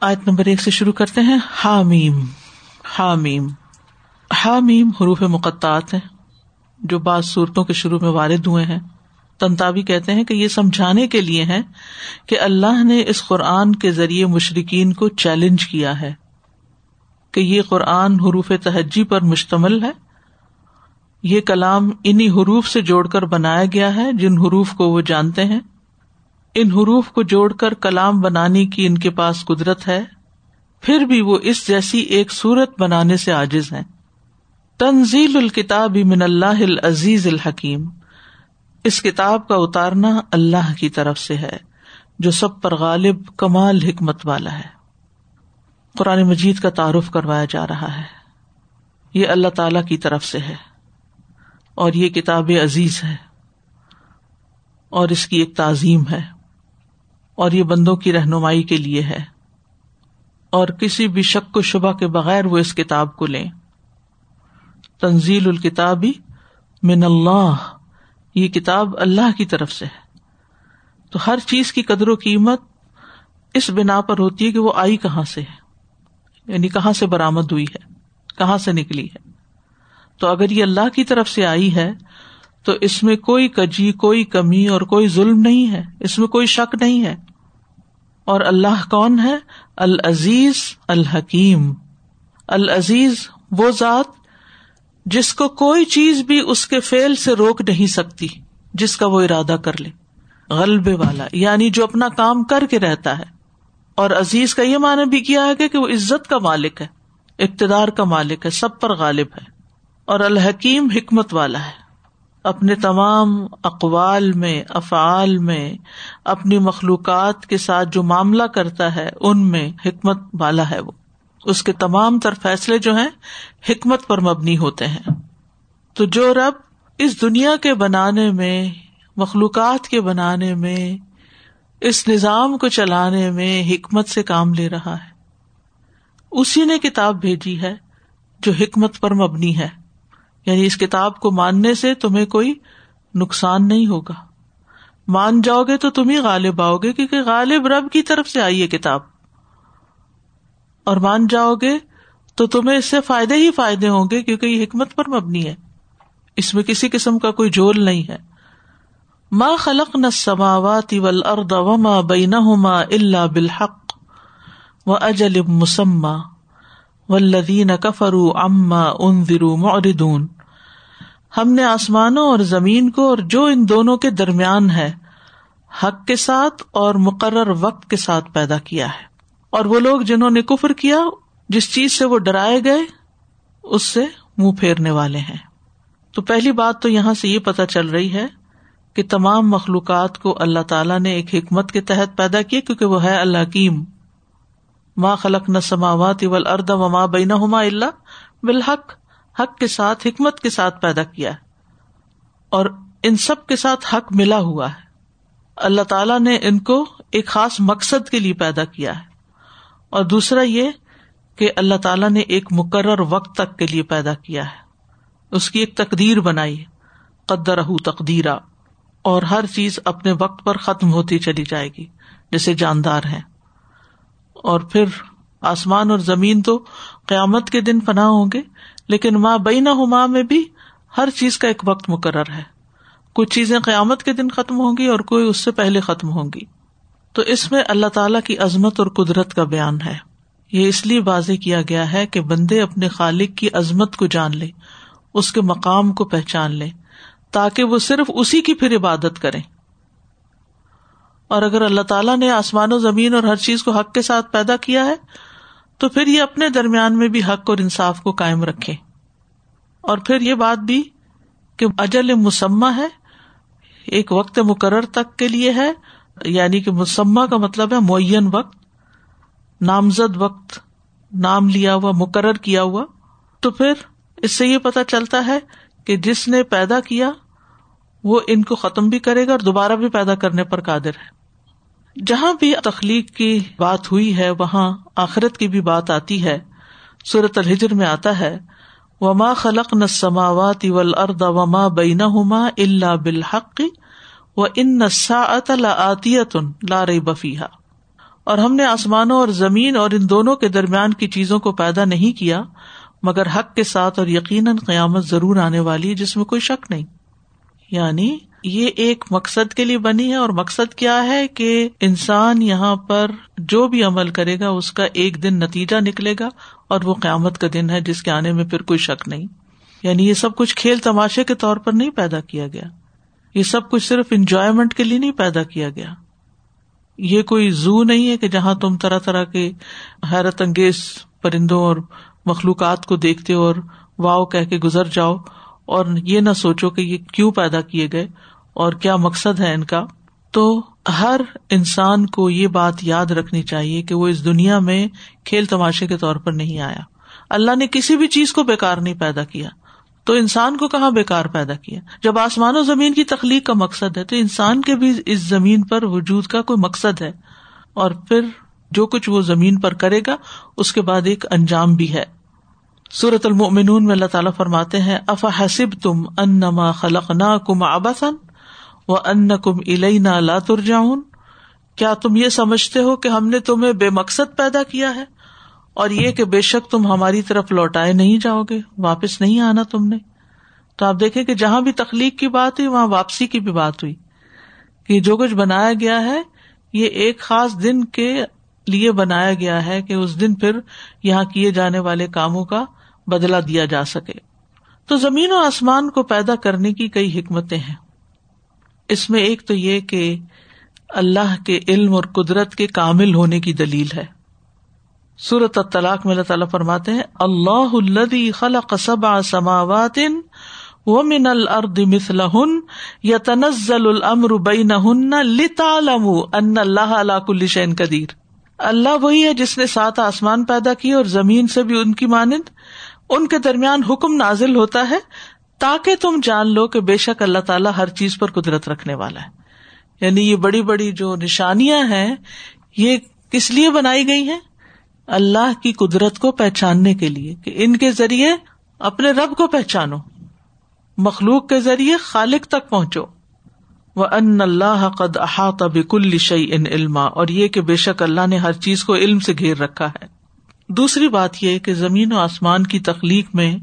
آیت نمبر ایک سے شروع کرتے ہیں۔ حامیم۔ حامیم۔ حامیم حروف مقطعات ہیں، جو بعض صورتوں کے شروع میں وارد ہوئے ہیں۔ تنتابی کہتے ہیں کہ یہ سمجھانے کے لیے ہے کہ اللہ نے اس قرآن کے ذریعے مشرقین کو چیلنج کیا ہے کہ یہ قرآن حروف تہجی پر مشتمل ہے۔ یہ کلام انہیں حروف سے جوڑ کر بنایا گیا ہے جن حروف کو وہ جانتے ہیں۔ ان حروف کو جوڑ کر کلام بنانے کی ان کے پاس قدرت ہے، پھر بھی وہ اس جیسی ایک سورت بنانے سے عاجز ہے تنزیل الکتاب من اللہ العزیز الحکیم۔ اس کتاب کا اتارنا اللہ کی طرف سے ہے، جو سب پر غالب کمال حکمت والا ہے۔ قرآن مجید کا تعارف کروایا جا رہا ہے۔ یہ اللہ تعالی کی طرف سے ہے اور یہ کتاب عزیز ہے اور اس کی ایک تعظیم ہے۔ اور یہ بندوں کی رہنمائی کے لیے ہے۔ اور کسی بھی شک و شبہ کے بغیر وہ اس کتاب کو لیں۔ تنزیل الکتابی من اللہ، یہ کتاب اللہ کی طرف سے ہے۔ تو ہر چیز کی قدر و قیمت اس بنا پر ہوتی ہے کہ وہ آئی کہاں سے ہے۔ یعنی کہاں سے برامد ہوئی ہے، کہاں سے نکلی ہے۔ تو اگر یہ اللہ کی طرف سے آئی ہے، تو اس میں کوئی کجی، کوئی کمی اور کوئی ظلم نہیں ہے، اس میں کوئی شک نہیں ہے۔ اور اللہ کون ہے؟ العزیز الحکیم۔ العزیز وہ ذات جس کو کوئی چیز بھی اس کے فیل سے روک نہیں سکتی، جس کا وہ ارادہ کر لے۔ غلبے والا یعنی جو اپنا کام کر کے رہتا ہے۔ اور عزیز کا یہ معنی بھی کیا ہے کہ وہ عزت کا مالک ہے، اقتدار کا مالک ہے، سب پر غالب ہے۔ اور الحکیم حکمت والا ہے۔ اپنے تمام اقوال میں، افعال میں، اپنی مخلوقات کے ساتھ جو معاملہ کرتا ہے، ان میں حکمت والا ہے وہ۔ اس کے تمام تر فیصلے جو ہیں، حکمت پر مبنی ہوتے ہیں۔ تو جو رب اس دنیا کے بنانے میں، مخلوقات کے بنانے میں، اس نظام کو چلانے میں حکمت سے کام لے رہا ہے۔ اسی نے کتاب بھیجی ہے، جو حکمت پر مبنی ہے۔ یعنی اس کتاب کو ماننے سے تمہیں کوئی نقصان نہیں ہوگا۔ مان جاؤ گے تو تم ہی غالب آؤ گے کیونکہ غالب رب کی طرف سے آئی ہے کتاب۔ اور مان جاؤ گے تو تمہیں اس سے فائدے ہی فائدے ہوں گے کیونکہ یہ حکمت پر مبنی ہے۔ اس میں کسی قسم کا کوئی جول نہیں ہے۔ ماں خلق نہ سماوات ارد وما بین اللہ بالحق و اجل مسمہ ولدین کفرو اما ان درو مردون ہم نے آسمانوں اور زمین کو اور جو ان دونوں کے درمیان ہے، حق کے ساتھ اور مقرر وقت کے ساتھ پیدا کیا ہے۔ اور وہ لوگ جنہوں نے کفر کیا، جس چیز سے وہ ڈرائے گئے، اس سے منہ پھیرنے والے ہیں۔ تو پہلی بات تو یہاں سے یہ پتا چل رہی ہے کہ تمام مخلوقات کو اللہ تعالیٰ نے ایک حکمت کے تحت پیدا کیا، کیونکہ وہ ہے اللہ حکیم۔ ماں خلق نہ سماوات اول ارد و ماں بینا ہما اللہ بالحق۔ حق کے ساتھ، حکمت کے ساتھ پیدا کیا ہے۔ اور ان سب کے ساتھ حق ملا ہوا ہے۔ اللہ تعالیٰ نے ان کو ایک خاص مقصد کے لیے پیدا کیا ہے۔ اور دوسرا یہ کہ اللہ تعالیٰ نے ایک مقرر وقت تک کے لیے پیدا کیا ہے۔ اس کی ایک تقدیر بنائی۔ قدر تقدیرا۔ اور ہر چیز اپنے وقت پر ختم ہوتی چلی جائے گی، جیسے جاندار ہے اور پھر آسمان اور زمین تو قیامت کے دن پناہ ہوں گے۔ لیکن ماں بینا ہما میں بھی ہر چیز کا ایک وقت مقرر ہے۔ کچھ چیزیں قیامت کے دن ختم ہوں گی اور کوئی اس سے پہلے ختم ہوں گی۔ تو اس میں اللہ تعالی کی عظمت اور قدرت کا بیان ہے۔ یہ اس لیے واضح کیا گیا ہے کہ بندے اپنے خالق کی عظمت کو جان لے اس کے مقام کو پہچان لے تاکہ وہ صرف اسی کی پھر عبادت کرے اور اگر اللہ تعالیٰ نے آسمان و زمین اور ہر چیز کو حق کے ساتھ پیدا کیا ہے تو پھر یہ اپنے درمیان میں بھی حق اور انصاف کو قائم رکھے۔ اور پھر یہ بات بھی کہ اجل مسمہ ہے، ایک وقت مقرر تک کے لیے ہے یعنی کہ مسمہ کا مطلب ہے معین وقت، نامزد وقت، نام لیا ہوا، مقرر کیا ہوا۔ تو پھر اس سے یہ پتا چلتا ہے کہ جس نے پیدا کیا، وہ ان کو ختم بھی کرے گا اور دوبارہ بھی پیدا کرنے پر قادر ہے۔ جہاں بھی تخلیق کی بات ہوئی ہے، وہاں آخرت کی بھی بات آتی ہے۔ صورت الحجر میں آتا ہے، وما خلق نہ سماوات اول ارد وما بینا ہما اللہ بالحق و ان نسا آتیتن لار بفیحا اور ہم نے آسمانوں اور زمین اور ان دونوں کے درمیان کی چیزوں کو پیدا نہیں کیا، مگر حق کے ساتھ اور یقیناً قیامت ضرور آنے والی ہے، جس میں کوئی شک نہیں۔ یعنی یہ ایک مقصد کے لیے بنی ہے اور مقصد کیا ہے کہ انسان یہاں پر جو بھی عمل کرے گا، اس کا ایک دن نتیجہ نکلے گا اور وہ قیامت کا دن ہے جس کے آنے میں پھر کوئی شک نہیں۔ یعنی یہ سب کچھ کھیل تماشے کے طور پر نہیں پیدا کیا گیا۔ یہ سب کچھ صرف انجوائےمنٹ کے لیے نہیں پیدا کیا گیا۔ یہ کوئی زو نہیں ہے کہ جہاں تم طرح طرح کے حیرت انگیز پرندوں اور مخلوقات کو دیکھتے اور واؤ کہہ کے گزر جاؤ۔ اور یہ نہ سوچو کہ یہ کیوں پیدا کیے گئے اور کیا مقصد ہے ان کا۔ تو ہر انسان کو یہ بات یاد رکھنی چاہیے کہ وہ اس دنیا میں کھیل تماشے کے طور پر نہیں آیا۔ اللہ نے کسی بھی چیز کو بےکار نہیں پیدا کیا۔ تو انسان کو کہاں بےکار پیدا کیا؟ جب آسمان و زمین کی تخلیق کا مقصد ہے تو انسان کے بھی اس زمین پر وجود کا کوئی مقصد ہے۔ اور پھر جو کچھ وہ زمین پر کرے گا، اس کے بعد ایک انجام بھی ہے۔ سورت المؤمنون میں اللہ تعالیٰ فرماتے ہیں اف حسب تم انما خلق نا کم ابسن و ان کم الینا لا ترجعون؟ کیا تم یہ سمجھتے ہو کہ ہم نے تمہیں بے مقصد پیدا کیا ہے؟ اور یہ کہ بے شک تم ہماری طرف لوٹائے نہیں جاؤ گے، واپس نہیں آنا تم نے۔ تو آپ دیکھیں کہ جہاں بھی تخلیق کی بات ہوئی، وہاں واپسی کی بھی بات ہوئی۔ کہ جو کچھ بنایا گیا ہے، یہ ایک خاص دن کے لیے بنایا گیا ہے کہ اس دن پھر یہاں کیے جانے والے کاموں کا بدلا دیا جا سکے۔ تو زمین و آسمان کو پیدا کرنے کی کئی حکمتیں ہیں۔ اس میں ایک تو یہ کہ اللہ کے علم اور قدرت کے کامل ہونے کی دلیل ہے۔ سورت طلاق میں اللہ تعالیٰ فرماتے ہیں، اللہ الدی خلق سبا سماوات و من الارض مثلهن يتنزل الامر بينهن لتعلموا ان اللہ على كل شيء قدیر۔ اللہ وہی ہے جس نے سات آسمان پیدا کی اور زمین سے بھی ان کی مانند۔ ان کے درمیان حکم نازل ہوتا ہے تاکہ تم جان لو کہ بے شک اللہ تعالیٰ ہر چیز پر قدرت رکھنے والا ہے۔ یعنی یہ بڑی بڑی جو نشانیاں ہیں، یہ کس لیے بنائی گئی ہیں؟ اللہ کی قدرت کو پہچاننے کے لیے کہ ان کے ذریعے اپنے رب کو پہچانو، مخلوق کے ذریعے خالق تک پہنچو۔ وہ ان اللہ قد احاط بکل شعی ان علما اور یہ کہ بے شک اللہ نے ہر چیز کو علم سے گھیر رکھا ہے۔ دوسری بات یہ کہ زمین و آسمان کی تخلیق میں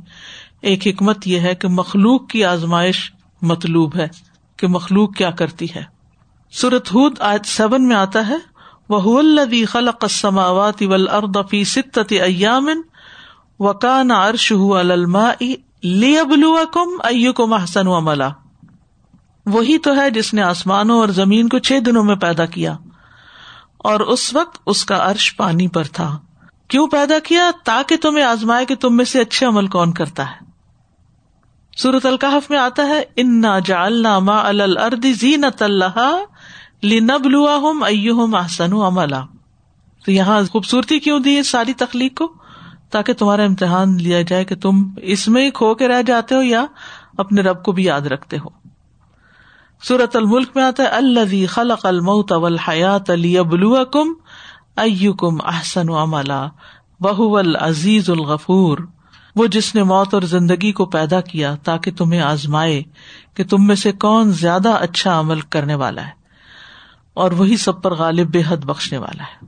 ایک حکمت یہ ہے کہ مخلوق کی آزمائش مطلوب ہے کہ مخلوق کیا کرتی ہے۔ سورت ہود آج سیون میں آتا ہے وہ الدی خلق السماوات والارض فی ستت ایامن وکان عرش الما لیبلوکم ایکم احسن عملا۔ وہی تو ہے جس نے آسمانوں اور زمین کو چھ دنوں میں پیدا کیا۔ اور اس وقت اس کا عرش پانی پر تھا۔ کیوں پیدا کیا؟ تاکہ تمہیں آزمائے کہ تم میں سے اچھے عمل کون کرتا ہے۔ سورت القحف میں آتا ہے ان جالنا ما الردی زینت اللہ لنبلوا ہم ائم احسن عملا۔ تو یہاں خوبصورتی کیوں دی ساری تخلیق کو؟ تاکہ تمہارا امتحان لیا جائے کہ تم اس میں ہی کھو کے رہ جاتے ہو یا اپنے رب کو بھی یاد رکھتے ہو۔ سورت الملک میں آتا ہے اللہ خلق الموت والحیات لیبلوکم کم احسن عملا بہ العزیز الغفور۔ وہ جس نے موت اور زندگی کو پیدا کیا تاکہ تمہیں آزمائے کہ تم میں سے کون زیادہ اچھا عمل کرنے والا ہے، اور وہی سب پر غالب بے حد بخشنے والا ہے۔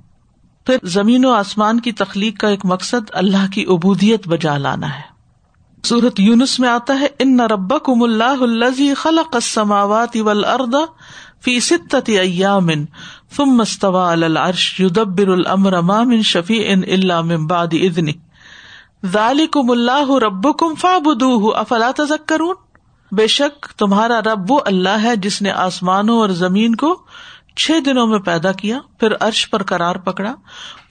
پھر زمین و آسمان کی تخلیق کا ایک مقصد اللہ کی ابودیت بجا لانا ہے۔ سورت یونس میں آتا ہے، ان نہ رب کم اللہ الزی خلق السماوات والارض فی ستت ایام، ثم مستوا العرش یدبر الامر ما من شفیع الا من بعد اذنی ذالکم اللہ ربکم فعبدوہ افلا تذکرون؟ بے شک تمہارا رب وہ اللہ ہے جس نے آسمانوں اور زمین کو چھ دنوں میں پیدا کیا، پھر عرش پر قرار پکڑا۔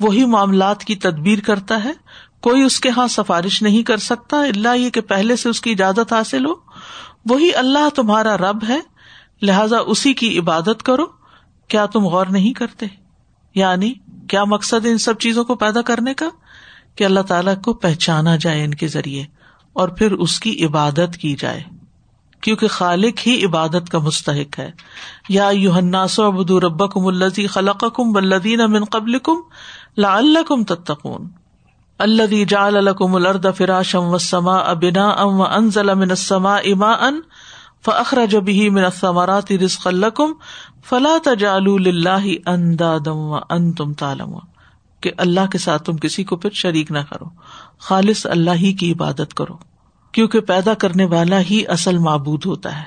وہی معاملات کی تدبیر کرتا ہے۔ کوئی اس کے ہاں سفارش نہیں کر سکتا اللہ یہ کہ پہلے سے اس کی اجازت حاصل ہو۔ وہی اللہ تمہارا رب ہے، لہذا اسی کی عبادت کرو۔ کیا تم غور نہیں کرتے؟ یعنی کیا مقصد ان سب چیزوں کو پیدا کرنے کا؟ کہ اللہ تعالی کو پہچانا جائے ان کے ذریعے، اور پھر اس کی عبادت کی جائے۔ کیونکہ خالق ہی عبادت کا مستحق ہے۔ یا یوحناسو ابد رب کم الزی خلق کم بلدین امن قبل کم لا اللہ کم تتقون۔ اللہ جال الکم الرد فراشم و سما ابنا ام و انزل امن سما اما ان فخر جب ہی میرا ثمارات فلا تجال اللہ اندادم ان تم تالم کہ اللہ کے ساتھ تم کسی کو پھر شریک نہ کرو، خالص اللہ ہی کی عبادت کرو، کیونکہ پیدا کرنے والا ہی اصل معبود ہوتا ہے۔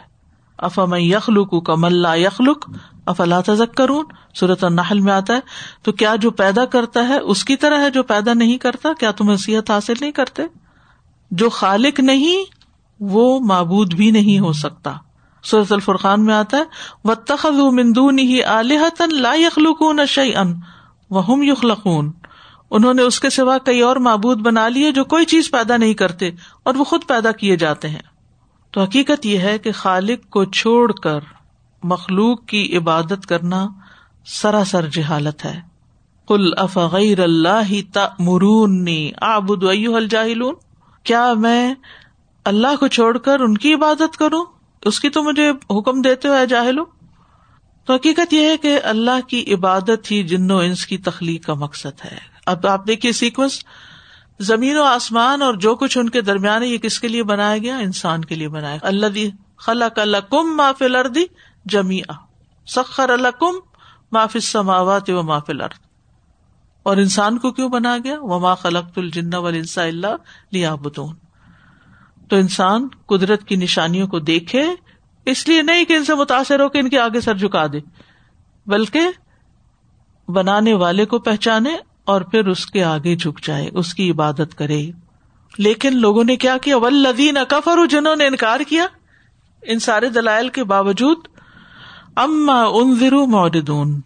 افام یخلوک کم اللہ یخلوک افلا تزک کرون صورت النحل میں آتا ہے، تو کیا جو پیدا کرتا ہے اس کی طرح ہے جو پیدا نہیں کرتا؟ کیا تم حیثیت حاصل نہیں کرتے؟ جو خالق نہیں، وہ معبود بھی نہیں ہو سکتا۔ صورت الفرقان میں آتا ہے و تخذ مندون ہی علیہ لا یخلقون شعی ان وہ یخلقون انہوں نے اس کے سوا کئی اور معبود بنا لیے جو کوئی چیز پیدا نہیں کرتے اور وہ خود پیدا کیے جاتے ہیں۔ تو حقیقت یہ ہے کہ خالق کو چھوڑ کر مخلوق کی عبادت کرنا سراسر جہالت ہے۔ کل افغیر اللہ مرونی آبد الجاہلون۔ کیا میں اللہ کو چھوڑ کر ان کی عبادت کروں؟ اس کی تو مجھے حکم دیتے ہوئے جاہلو۔ تو حقیقت یہ ہے کہ اللہ کی عبادت ہی جن و انس کی تخلیق کا مقصد ہے۔ اب آپ دیکھیے سیکوینس زمین و آسمان اور جو کچھ ان کے درمیان ہے، یہ کس کے لیے بنایا گیا؟ انسان کے لیے بنایا اللہ دی خلق اللہ کم معاف لردی جمی سخر اللہ کم معاف سماوات و معاف لرد اور انسان کو کیوں بنا گیا؟ وما خلق الجن والانسا اللہ لیا تو انسان قدرت کی نشانیوں کو دیکھے، اس لیے نہیں کہ ان سے متاثر ہو کے ان کے آگے سر جھکا دے، بلکہ بنانے والے کو پہچانے اور پھر اس کے آگے جھک جائے، اس کی عبادت کرے۔ لیکن لوگوں نے کیا کیا؟ ولدین کفر جنہوں نے انکار کیا، ان سارے دلائل کے باوجود اما ان ضرو مودون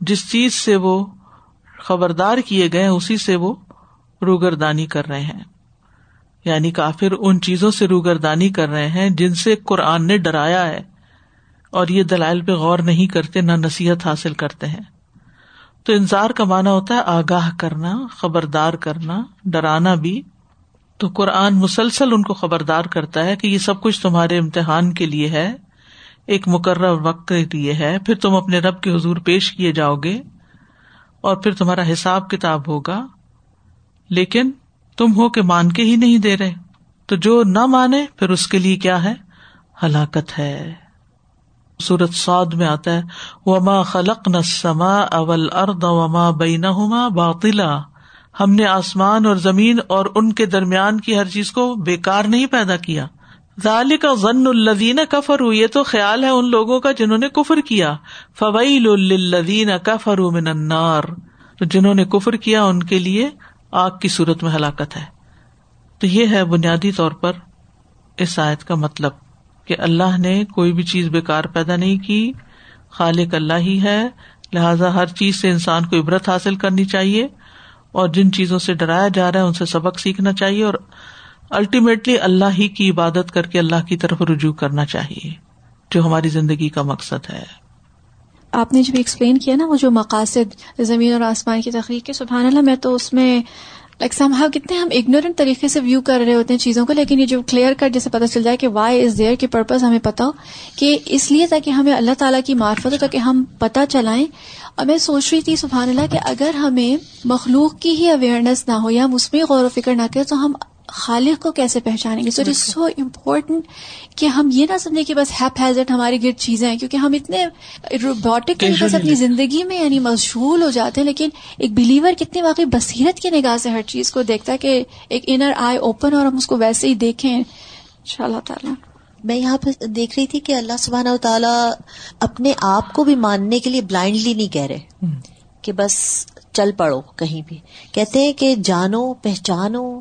جس چیز سے وہ خبردار کیے گئے اسی سے وہ روگردانی کر رہے ہیں۔ یعنی کافر ان چیزوں سے روگردانی کر رہے ہیں جن سے قرآن نے ڈرایا ہے۔ اور یہ دلائل پہ غور نہیں کرتے، نہ نصیحت حاصل کرتے ہیں۔ تو انتظار کا مانا ہوتا ہے آگاہ کرنا، خبردار کرنا، ڈرانا بھی۔ تو قرآن مسلسل ان کو خبردار کرتا ہے کہ یہ سب کچھ تمہارے امتحان کے لیے ہے۔ ایک مقرر وقت کے لیے ہے، پھر تم اپنے رب کے حضور پیش کیے جاؤ گے اور پھر تمہارا حساب کتاب ہوگا۔ لیکن تم ہو کے مان کے ہی نہیں دے رہے۔ تو جو نہ مانے، پھر اس کے لیے کیا ہے؟ ہلاکت ہے۔ سورت سعد میں آتا ہے، وما خلق نہ سما اول ارد وما بینا باطلا۔ ہم نے آسمان اور زمین اور ان کے درمیان کی ہر چیز کو بےکار نہیں پیدا کیا۔ ذالک ضن الدین کفر یہ تو خیال ہے ان لوگوں کا جنہوں نے کفر کیا۔ فویل الدین کفر من النار، تو جنہوں نے کفر کیا ان کے لیے آگ کی صورت میں ہلاکت ہے۔ تو یہ ہے بنیادی طور پر اس آیت کا مطلب کہ اللہ نے کوئی بھی چیز بےکار پیدا نہیں کی، خالق اللہ ہی ہے، لہذا ہر چیز سے انسان کو عبرت حاصل کرنی چاہیے اور جن چیزوں سے ڈرایا جا رہا ہے ان سے سبق سیکھنا چاہیے اور الٹیمیٹلی اللہ ہی کی عبادت کر کے اللہ کی طرف رجوع کرنا چاہیے، جو ہماری زندگی کا مقصد ہے۔ آپ نے جب ایکسپلین کیا نا، وہ جو مقاصد زمین اور آسمان کی تخلیق کے، سبحان اللہ، میں تو اس میں لائک سم ہاؤ کتنے ہم اگنورینٹ طریقے سے ویو کر رہے ہوتے ہیں چیزوں کو، لیکن یہ جو کلیئر کٹ جیسے پتا چل جائے کہ وائی از دیئر کی پرپز ہمیں پتا ہو کہ اس لیے تاکہ ہمیں اللہ تعالیٰ کی معرفت ہو، تاکہ ہم پتا چلائیں۔ اور میں سوچ رہی تھی، سبحان اللہ، کہ اگر ہمیں مخلوق کی ہی اویئرنیس نہ ہو یا ہم اس میں غور و فکر نہ کریں، تو ہم خالق کو کیسے پہچانیں گے؟ So it is so important کہ ہم یہ نہ سمجھیں کہ بس ہیپ ہیزٹ ہمارے گرد چیزیں ہیں کیونکہ ہم اتنے روبوٹک سے اپنی زندگی میں یعنی مشغول ہو جاتے ہیں لیکن ایک بلیور کتنی واقعی بصیرت کی نگاہ سے ہر چیز کو دیکھتا ہے کہ ایک انر آئی اوپن اور ہم اس کو ویسے ہی دیکھیں۔ ان شاء اللہ تعالیٰ۔ میں یہاں پہ دیکھ رہی تھی کہ اللہ سبحانہ و تعالیٰ اپنے آپ کو بھی ماننے کے لیے بلائنڈلی نہیں کہہ رہے کہ بس چل پڑو کہیں بھی۔ کہتے ہیں کہ جانو پہچانو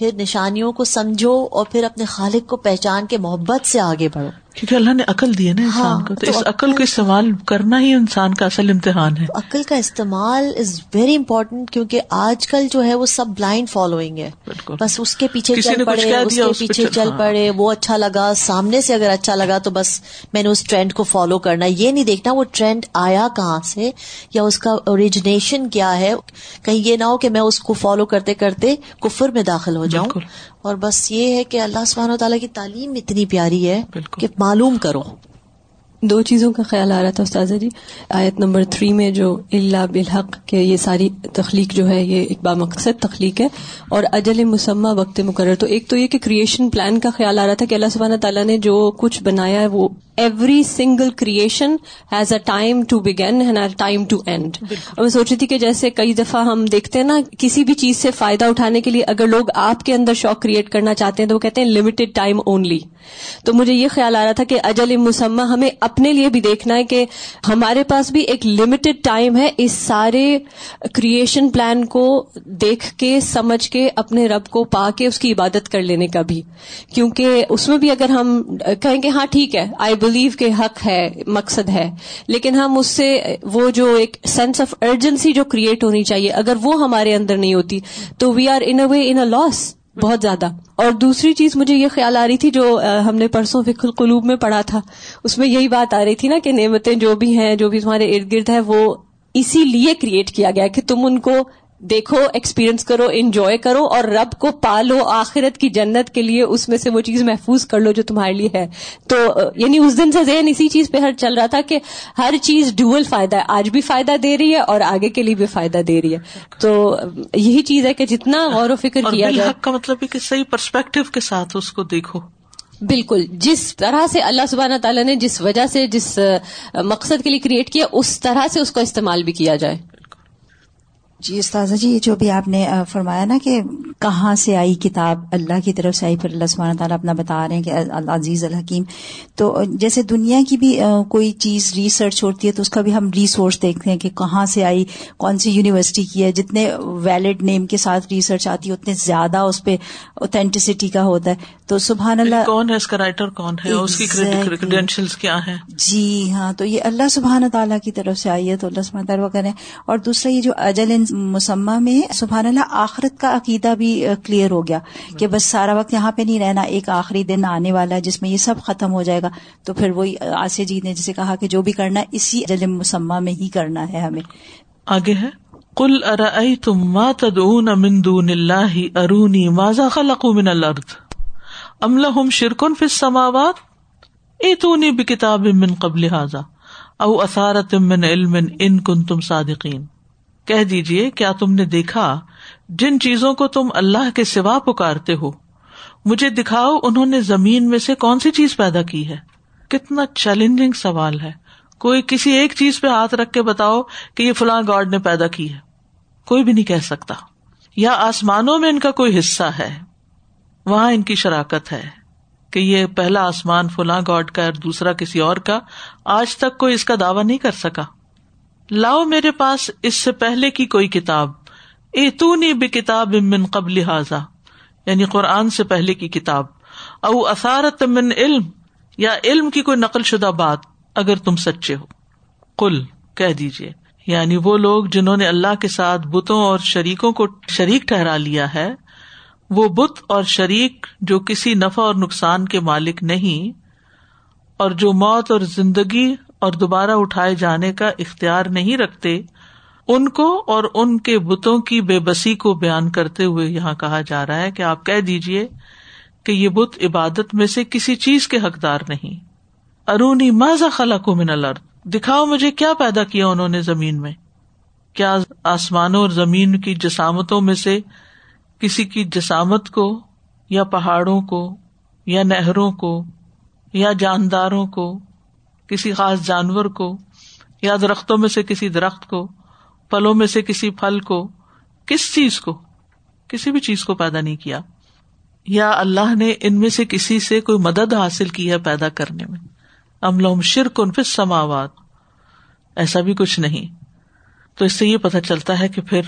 پھر نشانیوں کو سمجھو اور پھر اپنے خالق کو پہچان کے محبت سے آگے بڑھو۔ کیونکہ اللہ نے عقل دی ہے نا انسان ہاں، کو تو اس عقل کو استعمال کرنا ہی انسان کا اصل امتحان ہے۔ عقل کا استعمال از ویری امپورٹینٹ کیونکہ آج کل جو ہے وہ سب بلائنڈ فالوئنگ ہے۔ بس اس کے پیچھے چل پڑے اس کے پیچھے چل ہاں۔ پڑے وہ اچھا لگا سامنے سے اگر اچھا لگا تو بس میں نے اس ٹرینڈ کو فالو کرنا۔ یہ نہیں دیکھنا وہ ٹرینڈ آیا کہاں سے یا اس کا اوریجنیشن کیا ہے۔ کہیں یہ نہ ہو کہ میں اس کو فالو کرتے کرتے کفر میں داخل ہو جاؤں۔ اور بس یہ ہے کہ اللہ سبحانہ و تعالیٰ کی تعلیم اتنی پیاری ہے کہ معلوم کرو۔ دو چیزوں کا خیال آ رہا تھا استاذہ جی۔ آیت نمبر تھری میں جو اللہ بالحق کہ یہ ساری تخلیق جو ہے یہ ایک بامقصد تخلیق ہے اور اجل مسمہ وقت مقرر۔ تو ایک تو یہ کہ کریشن پلان کا خیال آ رہا تھا کہ اللہ سبحانہ تعالیٰ نے جو کچھ بنایا ہے وہ every single creation has a time to begin and time to end اور میں سوچ رہی تھی کہ جیسے کئی دفعہ ہم دیکھتے ہیں نا کسی بھی چیز سے فائدہ اٹھانے کے لیے اگر لوگ آپ کے اندر شوق کریٹ کرنا چاہتے ہیں تو وہ کہتے ہیں لمیٹڈ ٹائم اونلی تو مجھے یہ خیال آ رہا تھا کہ اجل مسمہ ہمیں اپنے لیے بھی دیکھنا ہے کہ ہمارے پاس بھی ایک لمیٹڈ ٹائم ہے اس سارے کریشن پلان کو دیکھ کے، سمجھ کے، اپنے رب کو پا کے اس کی عبادت کر لینے کا بھی۔ کیونکہ اس میں بھی اگر ہم کہیں گے ہاں ٹھیک ہے آئی بلیو کہ حق ہے، مقصد ہے۔ لیکن ہم اس سے وہ جو ایک سینس آف ارجنسی جو کریٹ ہونی چاہیے، اگر وہ ہمارے اندر نہیں ہوتی تو وی آر ان اے وے ان اے لاس بہت زیادہ۔ اور دوسری چیز مجھے یہ خیال آ رہی تھی جو ہم نے پرسوں فکر القلوب میں پڑھا تھا، اس میں یہی بات آ رہی تھی نا کہ نعمتیں جو بھی ہیں، جو بھی تمہارے ارد گرد ہے، وہ اسی لیے کریٹ کیا گیا کہ تم ان کو دیکھو ایکسپیرئنس کرو انجوائے کرو اور رب کو پالو آخرت کی جنت کے لیے اس میں سے وہ چیز محفوظ کر لو جو تمہارے لیے ہے۔ تو یعنی اس دن سے ذہن اسی چیز پہ ہر چل رہا تھا کہ ہر چیز ڈوئل فائدہ ہے۔ آج بھی فائدہ دے رہی ہے اور آگے کے لیے بھی فائدہ دے رہی ہے۔ تو یہی چیز ہے کہ جتنا غور و فکر کیا جائے۔ کا مطلب ہے کہ صحیح پرسپیکٹو کے ساتھ اس کو دیکھو۔ بالکل جس طرح سے اللہ سبحانہ تعالیٰ نے جس وجہ سے جس مقصد کے لیے کریٹ کیا اس طرح سے اس کا استعمال بھی کیا جائے۔ جی استاذہ جی جو بھی آپ نے فرمایا نا کہ کہاں سے آئی کتاب اللہ کی طرف سے آئی پھر اللہ سبحانہ تعالیٰ اپنا بتا رہے ہیں کہ اللہ عزیز الحکیم۔ تو جیسے دنیا کی بھی کوئی چیز ریسرچ ہوتی ہے تو اس کا بھی ہم ریسورس دیکھتے ہیں کہ کہاں سے آئی کون سی یونیورسٹی کی ہے جتنے ویلڈ نیم کے ساتھ ریسرچ آتی ہے اتنے زیادہ اس پہ اوتھینٹسٹی کا ہوتا ہے۔ تو سبحان اللہ کون ہے اس کا رائٹر کون ہے؟ اس کی کیا ہے جی ہاں تو یہ اللہ سبحانہ تعالیٰ کی طرف سے آئی ہے تو اللہ سبحانہ تعالیٰ کریں۔ اور دوسرا یہ جو اجل مسمہ میں سبحان اللہ آخرت کا عقیدہ بھی کلیئر ہو گیا کہ بس سارا وقت یہاں پہ نہیں رہنا، ایک آخری دن آنے والا ہے جس میں یہ سب ختم ہو جائے گا۔ تو پھر وہی آسیہ جی نے جسے کہا کہ جو بھی کرنا اسی اجل مسمہ میں ہی کرنا ہے ہمیں۔ آگے ہے۔ کل ارئی تم ما تدعون من دون اللہ ارونی ماذا خلقوا من الارض ام لهم شرکن فی السماوات؟ ایتونی بکتاب من قبل هذا او اثارت من علم ان کنتم صادقین کہہ دیجیے کیا تم نے دیکھا جن چیزوں کو تم اللہ کے سوا پکارتے ہو؟ مجھے دکھاؤ انہوں نے زمین میں سے کون سی چیز پیدا کی ہے۔ کتنا چیلنجنگ سوال ہے۔ کوئی کسی ایک چیز پہ ہاتھ رکھ کے بتاؤ کہ یہ فلاں گاڈ نے پیدا کی ہے۔ کوئی بھی نہیں کہہ سکتا۔ یا آسمانوں میں ان کا کوئی حصہ ہے۔ وہاں ان کی شراکت ہے کہ یہ پہلا آسمان فلاں گاڈ کا اور دوسرا کسی اور کا۔ آج تک کوئی اس کا دعوی نہیں کر سکا۔ لاؤ میرے پاس اس سے پہلے کی کوئی کتاب۔ اے تو بے کتاب امن قبل لہٰذا یعنی قرآن سے پہلے کی کتاب۔ او اثارت من علم، یا علم کی کوئی نقل شدہ بات، اگر تم سچے ہو۔ کل کہہ دیجیے یعنی وہ لوگ جنہوں نے اللہ کے ساتھ بتوں اور شریکوں کو شریک ٹھہرا لیا ہے، وہ بت اور شریک جو کسی نفع اور نقصان کے مالک نہیں، اور جو موت اور زندگی اور دوبارہ اٹھائے جانے کا اختیار نہیں رکھتے، ان کو اور ان کے بتوں کی بے بسی کو بیان کرتے ہوئے یہاں کہا جا رہا ہے کہ آپ کہہ دیجیے کہ یہ بت عبادت میں سے کسی چیز کے حقدار نہیں۔ ارونی ماضا خلا کو من الارض۔ دکھاؤ مجھے کیا پیدا کیا انہوں نے زمین میں۔ کیا آسمانوں اور زمین کی جسامتوں میں سے کسی کی جسامت کو یا پہاڑوں کو یا نہروں کو یا جانداروں کو کسی خاص جانور کو، یا درختوں میں سے کسی درخت کو، پھلوں میں سے کسی پھل کو، کس چیز کو، کسی بھی چیز کو پیدا نہیں کیا۔ یا اللہ نے ان میں سے کسی سے کوئی مدد حاصل کی ہے پیدا کرنے میں۔ ام شرک ان پھر سماوات ایسا بھی کچھ نہیں۔ تو اس سے یہ پتا چلتا ہے کہ پھر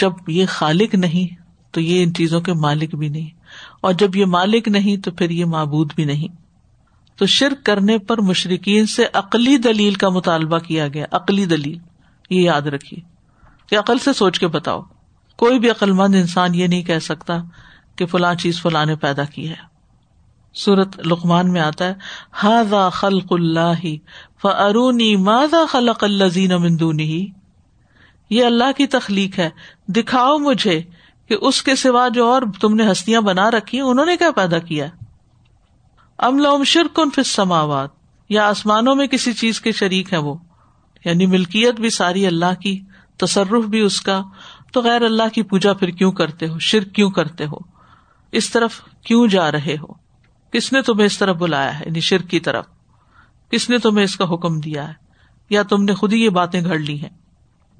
جب یہ خالق نہیں، تو یہ ان چیزوں کے مالک بھی نہیں۔ اور جب یہ مالک نہیں، تو پھر یہ معبود بھی نہیں۔ تو شرک کرنے پر مشرقین سے عقلی دلیل کا مطالبہ کیا گیا، عقلی دلیل، یہ یاد رکھیے کہ عقل سے سوچ کے بتاؤ۔ کوئی بھی عقل مند انسان یہ نہیں کہہ سکتا کہ فلاں چیز فلاں نے پیدا کی ہے۔ سورت لقمان میں آتا ہے ہاضا خلق اللہ فرونی ماضا خلق اللہ مندونی یہ اللہ کی تخلیق ہے۔ دکھاؤ مجھے کہ اس کے سوا جو اور تم نے ہستیاں بنا رکھی انہوں نے کیا پیدا کیا ام لوم شرک ان یا آسمانوں میں کسی چیز کے شریک ہے وہ یعنی ملکیت بھی ساری اللہ کی، تصرف بھی اس کا، تو غیر اللہ کی پوجا پھر کیوں کرتے ہو؟ شرک کیوں کرتے ہو؟ اس طرف کیوں جا رہے ہو؟ کس نے تمہیں اس طرف بلایا ہے؟ یعنی شرک کی طرف۔ کس نے تمہیں اس کا حکم دیا ہے؟ یا تم نے خود ہی یہ باتیں گھڑ لی ہیں؟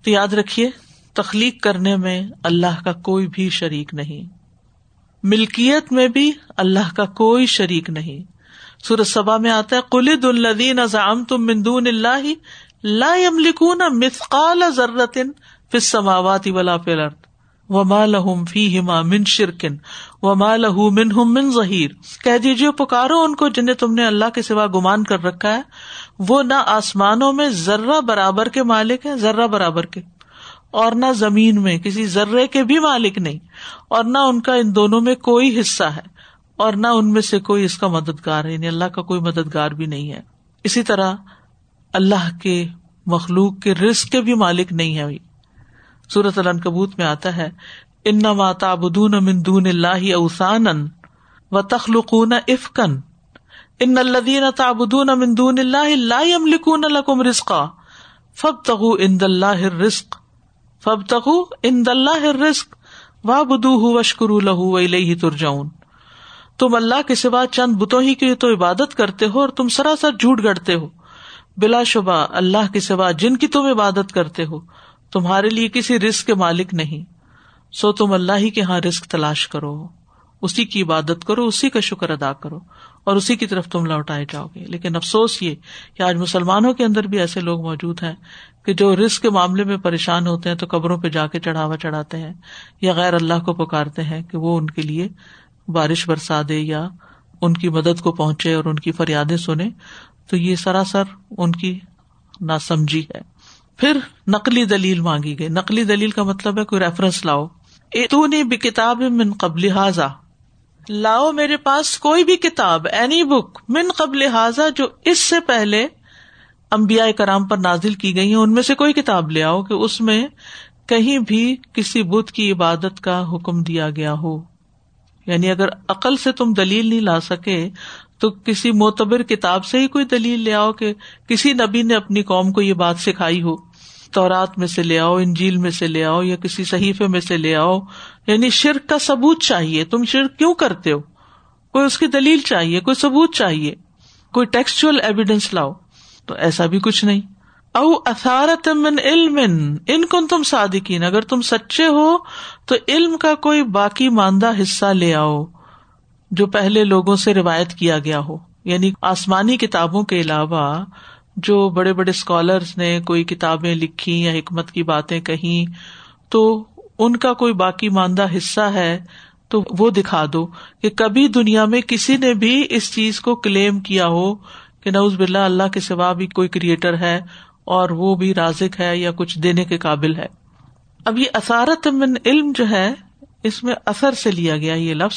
تو یاد رکھیے، تخلیق کرنے میں اللہ کا کوئی بھی شریک نہیں۔ ملکیت میں بھی اللہ کا کوئی شریک نہیں۔ سورج سبا میں آتا ہے کلد الدین ازام تم مندون اللہ لا یملکون مثقال ذرتن فی السماوات ولا فی الارض وما لہم فی من شرکن وما لہ من ہم من ظہیر کہہ دیجیے پکارو ان کو جنہیں تم نے اللہ کے سوا گمان کر رکھا ہے۔ وہ نہ آسمانوں میں ذرہ برابر کے مالک ہے ذرہ برابر کے۔ اور نہ زمین میں، کسی ذرے کے بھی مالک نہیں، اور نہ ان کا ان دونوں میں کوئی حصہ ہے، اور نہ ان میں سے کوئی اس کا مددگار ہے یعنی اللہ کا کوئی مددگار بھی نہیں ہے۔ اسی طرح اللہ کے مخلوق کے رسک کے بھی مالک نہیں ہے سورت الکبوت میں آتا ہے ان ماتا بدون مندون اللہ اوسان و تخلقون ان الدین تابدون مندون اللہ اللہ املکون لکم رسقا فب تغو ان اللہ رسق فب تخو ان دلہ رسک وا بدو وشکرو لہو ولیہ ترجاؤن تم اللہ کے سوا چند بتوں ہی کی تو عبادت کرتے ہو اور تم سراسر جھوٹ گڑتے ہو۔ بلا شبہ اللہ کے سوا جن کی تم عبادت کرتے ہو، تمہارے لیے کسی رسک کے مالک نہیں۔ سو تم اللہ ہی کے یہاں رسک تلاش کرو۔ اسی کی عبادت کرو، اسی کا شکر ادا کرو اور اسی کی طرف تم لوٹائے جاؤ گے۔ لیکن افسوس یہ کہ آج مسلمانوں کے اندر بھی ایسے لوگ موجود ہیں کہ جو رسک کے معاملے میں پریشان ہوتے ہیں تو قبروں پہ جا کے چڑھاوا چڑھاتے ہیں یا غیر اللہ کو پکارتے ہیں کہ وہ ان کے لیے بارش برسا دے یا ان کی مدد کو پہنچے اور ان کی فریادیں سنے تو یہ سراسر ان کی ناسمجھی ہے۔ پھر نقلی دلیل مانگی گئی۔ نقلی دلیل کا مطلب ہے کوئی ریفرنس لاؤ۔ تو نہیں بھی کتاب من قبل حاضا لاؤ میرے پاس کوئی بھی کتاب اینی بک من قبل حاضا جو اس سے پہلے امبیا کرام پر نازل کی گئی ہیں ان میں سے کوئی کتاب لے آؤ کہ اس میں کہیں بھی کسی بت کی عبادت کا حکم دیا گیا ہو۔ یعنی اگر عقل سے تم دلیل نہیں لا سکے، تو کسی معتبر کتاب سے ہی کوئی دلیل لے آؤ کہ کسی نبی نے اپنی قوم کو یہ بات سکھائی ہو۔ تورات میں سے لے آؤ، انجیل میں سے لے آؤ یا کسی صحیفے میں سے لے آؤ۔ یعنی شرک کا ثبوت چاہیے۔ تم شرک کیوں کرتے ہو؟ کوئی اس کی دلیل چاہیے، کوئی ثبوت چاہیے، کوئی ٹیکسچل ایویڈینس لاؤ۔ تو ایسا بھی کچھ نہیں۔ او اثارت من علم، ان کن تم صادقین۔ اگر تم سچے ہو، تو علم کا کوئی باقی ماندہ حصہ لے آؤ، جو پہلے لوگوں سے روایت کیا گیا ہو۔ یعنی آسمانی کتابوں کے علاوہ جو بڑے بڑے اسکالرس نے کوئی کتابیں لکھی یا حکمت کی باتیں کہیں، تو ان کا کوئی باقی ماندہ حصہ ہے، تو وہ دکھا دو کہ کبھی دنیا میں کسی نے بھی اس چیز کو کلیم کیا ہو کہ نوز بلّہ اللہ کے سوا بھی کوئی کریٹر ہے اور وہ بھی رازق ہے یا کچھ دینے کے قابل ہے۔ اب یہ اثارت من علم جو ہے، اس میں اثر سے لیا گیا یہ لفظ۔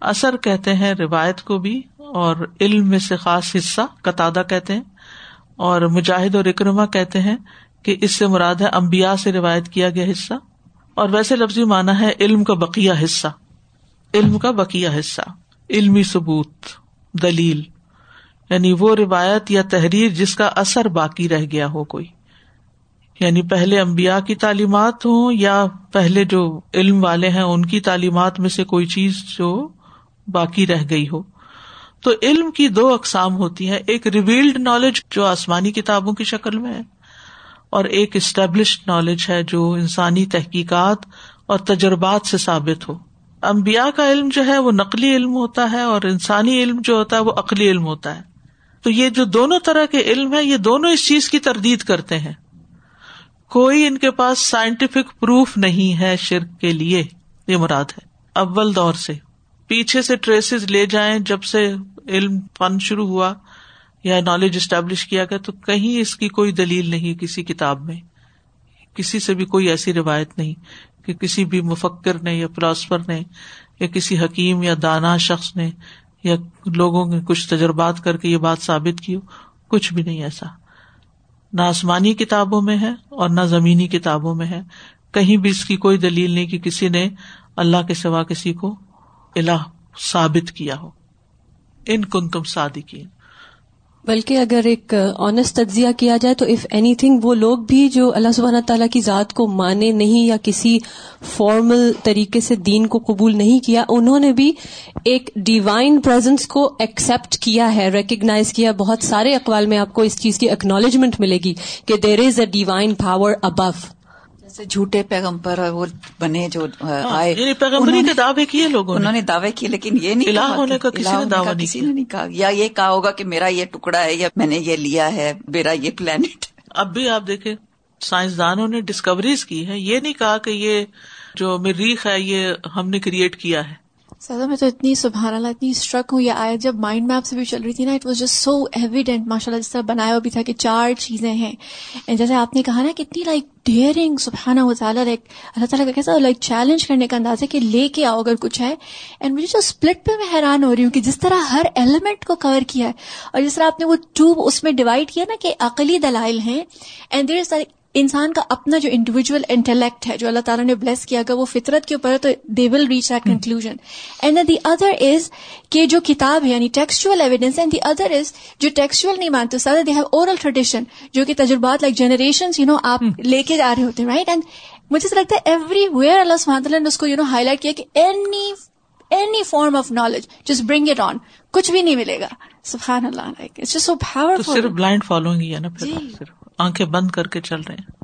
اثر کہتے ہیں روایت کو بھی اور علم میں سے خاص حصہ قطع کہتے ہیں۔ اور مجاہد اور اکرما کہتے ہیں کہ اس سے مراد ہے امبیا سے روایت کیا گیا حصہ اور ویسے لفظی مانا ہے علم کا بقیہ حصہ۔ علم کا بقیہ حصہ۔ علمی ثبوت، دلیل۔ یعنی وہ روایت یا تحریر جس کا اثر باقی رہ گیا ہو کوئی۔ یعنی پہلے امبیا کی تعلیمات ہوں یا پہلے جو علم والے ہیں ان کی تعلیمات میں سے کوئی چیز جو باقی رہ گئی ہو۔ تو علم کی دو اقسام ہوتی ہیں، ایک ریویلڈ نالج جو آسمانی کتابوں کی شکل میں ہے، اور ایک اسٹیبلشڈ نالج ہے جو انسانی تحقیقات اور تجربات سے ثابت ہو۔ امبیا کا علم جو ہے وہ نقلی علم ہوتا ہے اور انسانی علم جو ہوتا ہے وہ عقلی علم ہوتا ہے۔ تو یہ جو دونوں طرح کے علم ہے یہ دونوں اس چیز کی تردید کرتے ہیں۔ کوئی ان کے پاس سائنٹیفک پروف نہیں ہے شرک کے لیے، یہ مراد ہے۔ اول دور سے، پیچھے سے ٹریسز لے جائیں جب سے علم فن شروع ہوا یا نالج اسٹیبلش کیا گیا تو کہیں اس کی کوئی دلیل نہیں کسی کتاب میں۔ کسی سے بھی کوئی ایسی روایت نہیں کہ کسی بھی مفکر نے یا فلاسفر نے یا کسی حکیم یا دانا شخص نے یا لوگوں نے کچھ تجربات کر کے یہ بات ثابت کی ہو۔ کچھ بھی نہیں ایسا۔ نہ آسمانی کتابوں میں ہے اور نہ زمینی کتابوں میں ہے۔ کہیں بھی اس کی کوئی دلیل نہیں کہ کسی نے اللہ کے سوا کسی کو الہ ثابت کیا ہو۔ ان کن تم صادقین۔ بلکہ اگر ایک آنےسٹ تجزیہ کیا جائے تو اف اینی تھنگ وہ لوگ بھی جو اللہ سبحانہ تعالیٰ کی ذات کو مانے نہیں یا کسی فارمل طریقے سے دین کو قبول نہیں کیا، انہوں نے بھی ایک ڈیوائن پرزنس کو ایکسپٹ کیا ہے ریکگنائز کیا۔ بہت سارے اقوال میں آپ کو اس چیز کی اکنالجمنٹ ملے گی کہ دیر از اے ڈیوائن پاور ابو جیسے جھوٹے پیغمبر وہ بنے جو ہاں، آئے یعنی پیغمبری کے دعوے کیے لوگوں انہوں نے دعوے کیے لیکن یہ نہیں ہونے کا کسی نے دعویٰ کسی نے نہیں کہا۔ یا یہ کہا ہوگا کہ میرا یہ ٹکڑا ہے یا میں نے یہ لیا ہے میرا یہ پلانٹ اب بھی آپ دیکھیں سائنسدانوں نے ڈسکوریز کی ہے یہ نہیں کہا کہ یہ جو مریخ ہے یہ ہم نے کریٹ کیا ہے۔ سزا میں تو اتنی سبحان اللہ، اتنی اسٹرک ہوں، یہ آئے جب مائنڈ میں آپ سے بھی چل رہی تھی نا it was just so evident ماشاء اللہ جس طرح بنایا ہوا بھی تھا کہ چار چیزیں ہیں۔ جیسے آپ نے کہا نا کہ اتنی لائک ڈیئرنگ سبحانہ و تعالیٰ لائک اللہ تعالیٰ کا کیسا لائک چیلنج کرنے کا انداز ہے کہ لے کے آؤ اگر کچھ ہے۔ اینڈ مجھے جو اسپلٹ پہ میں حیران ہو رہی ہوں کہ جس طرح ہر ایلیمنٹ کو کور کیا ہے۔ اور جس طرح آپ نے وہ ٹوب اس میں ڈیوائڈ کیا نا کہ عقلی دلائل ہیں۔ اینڈ دیر از انسان کا اپنا جو انڈیویجل انٹلیکٹ ہے جو اللہ تعالیٰ نے بلیس کیا اگر وہ فطرت کے اوپر ہے تو they will reach that conclusion and the other is کہ جو کتاب ہے یعنی textual evidence and the other is جو ٹیکسچل نہیں مانتے sir they have oral tradition جو کہ تجربات لائک جنریشن یو نو آپ لے کے جا رہے ہوتے رائٹ اینڈ مجھے سے لگتا ہے ایوری ویئر اللہ سبحانہ نے اس کو یو نو ہائی لائٹ کیا کہ any any form of knowledge just bring it on کچھ بھی نہیں ملے گا. سبحان اللہ لائک اٹس سو صرف بلائنڈ فالوئنگ ہی ہے نا پھر جی۔ صرف. آنکھیں بند کر کے چل رہے ہیں۔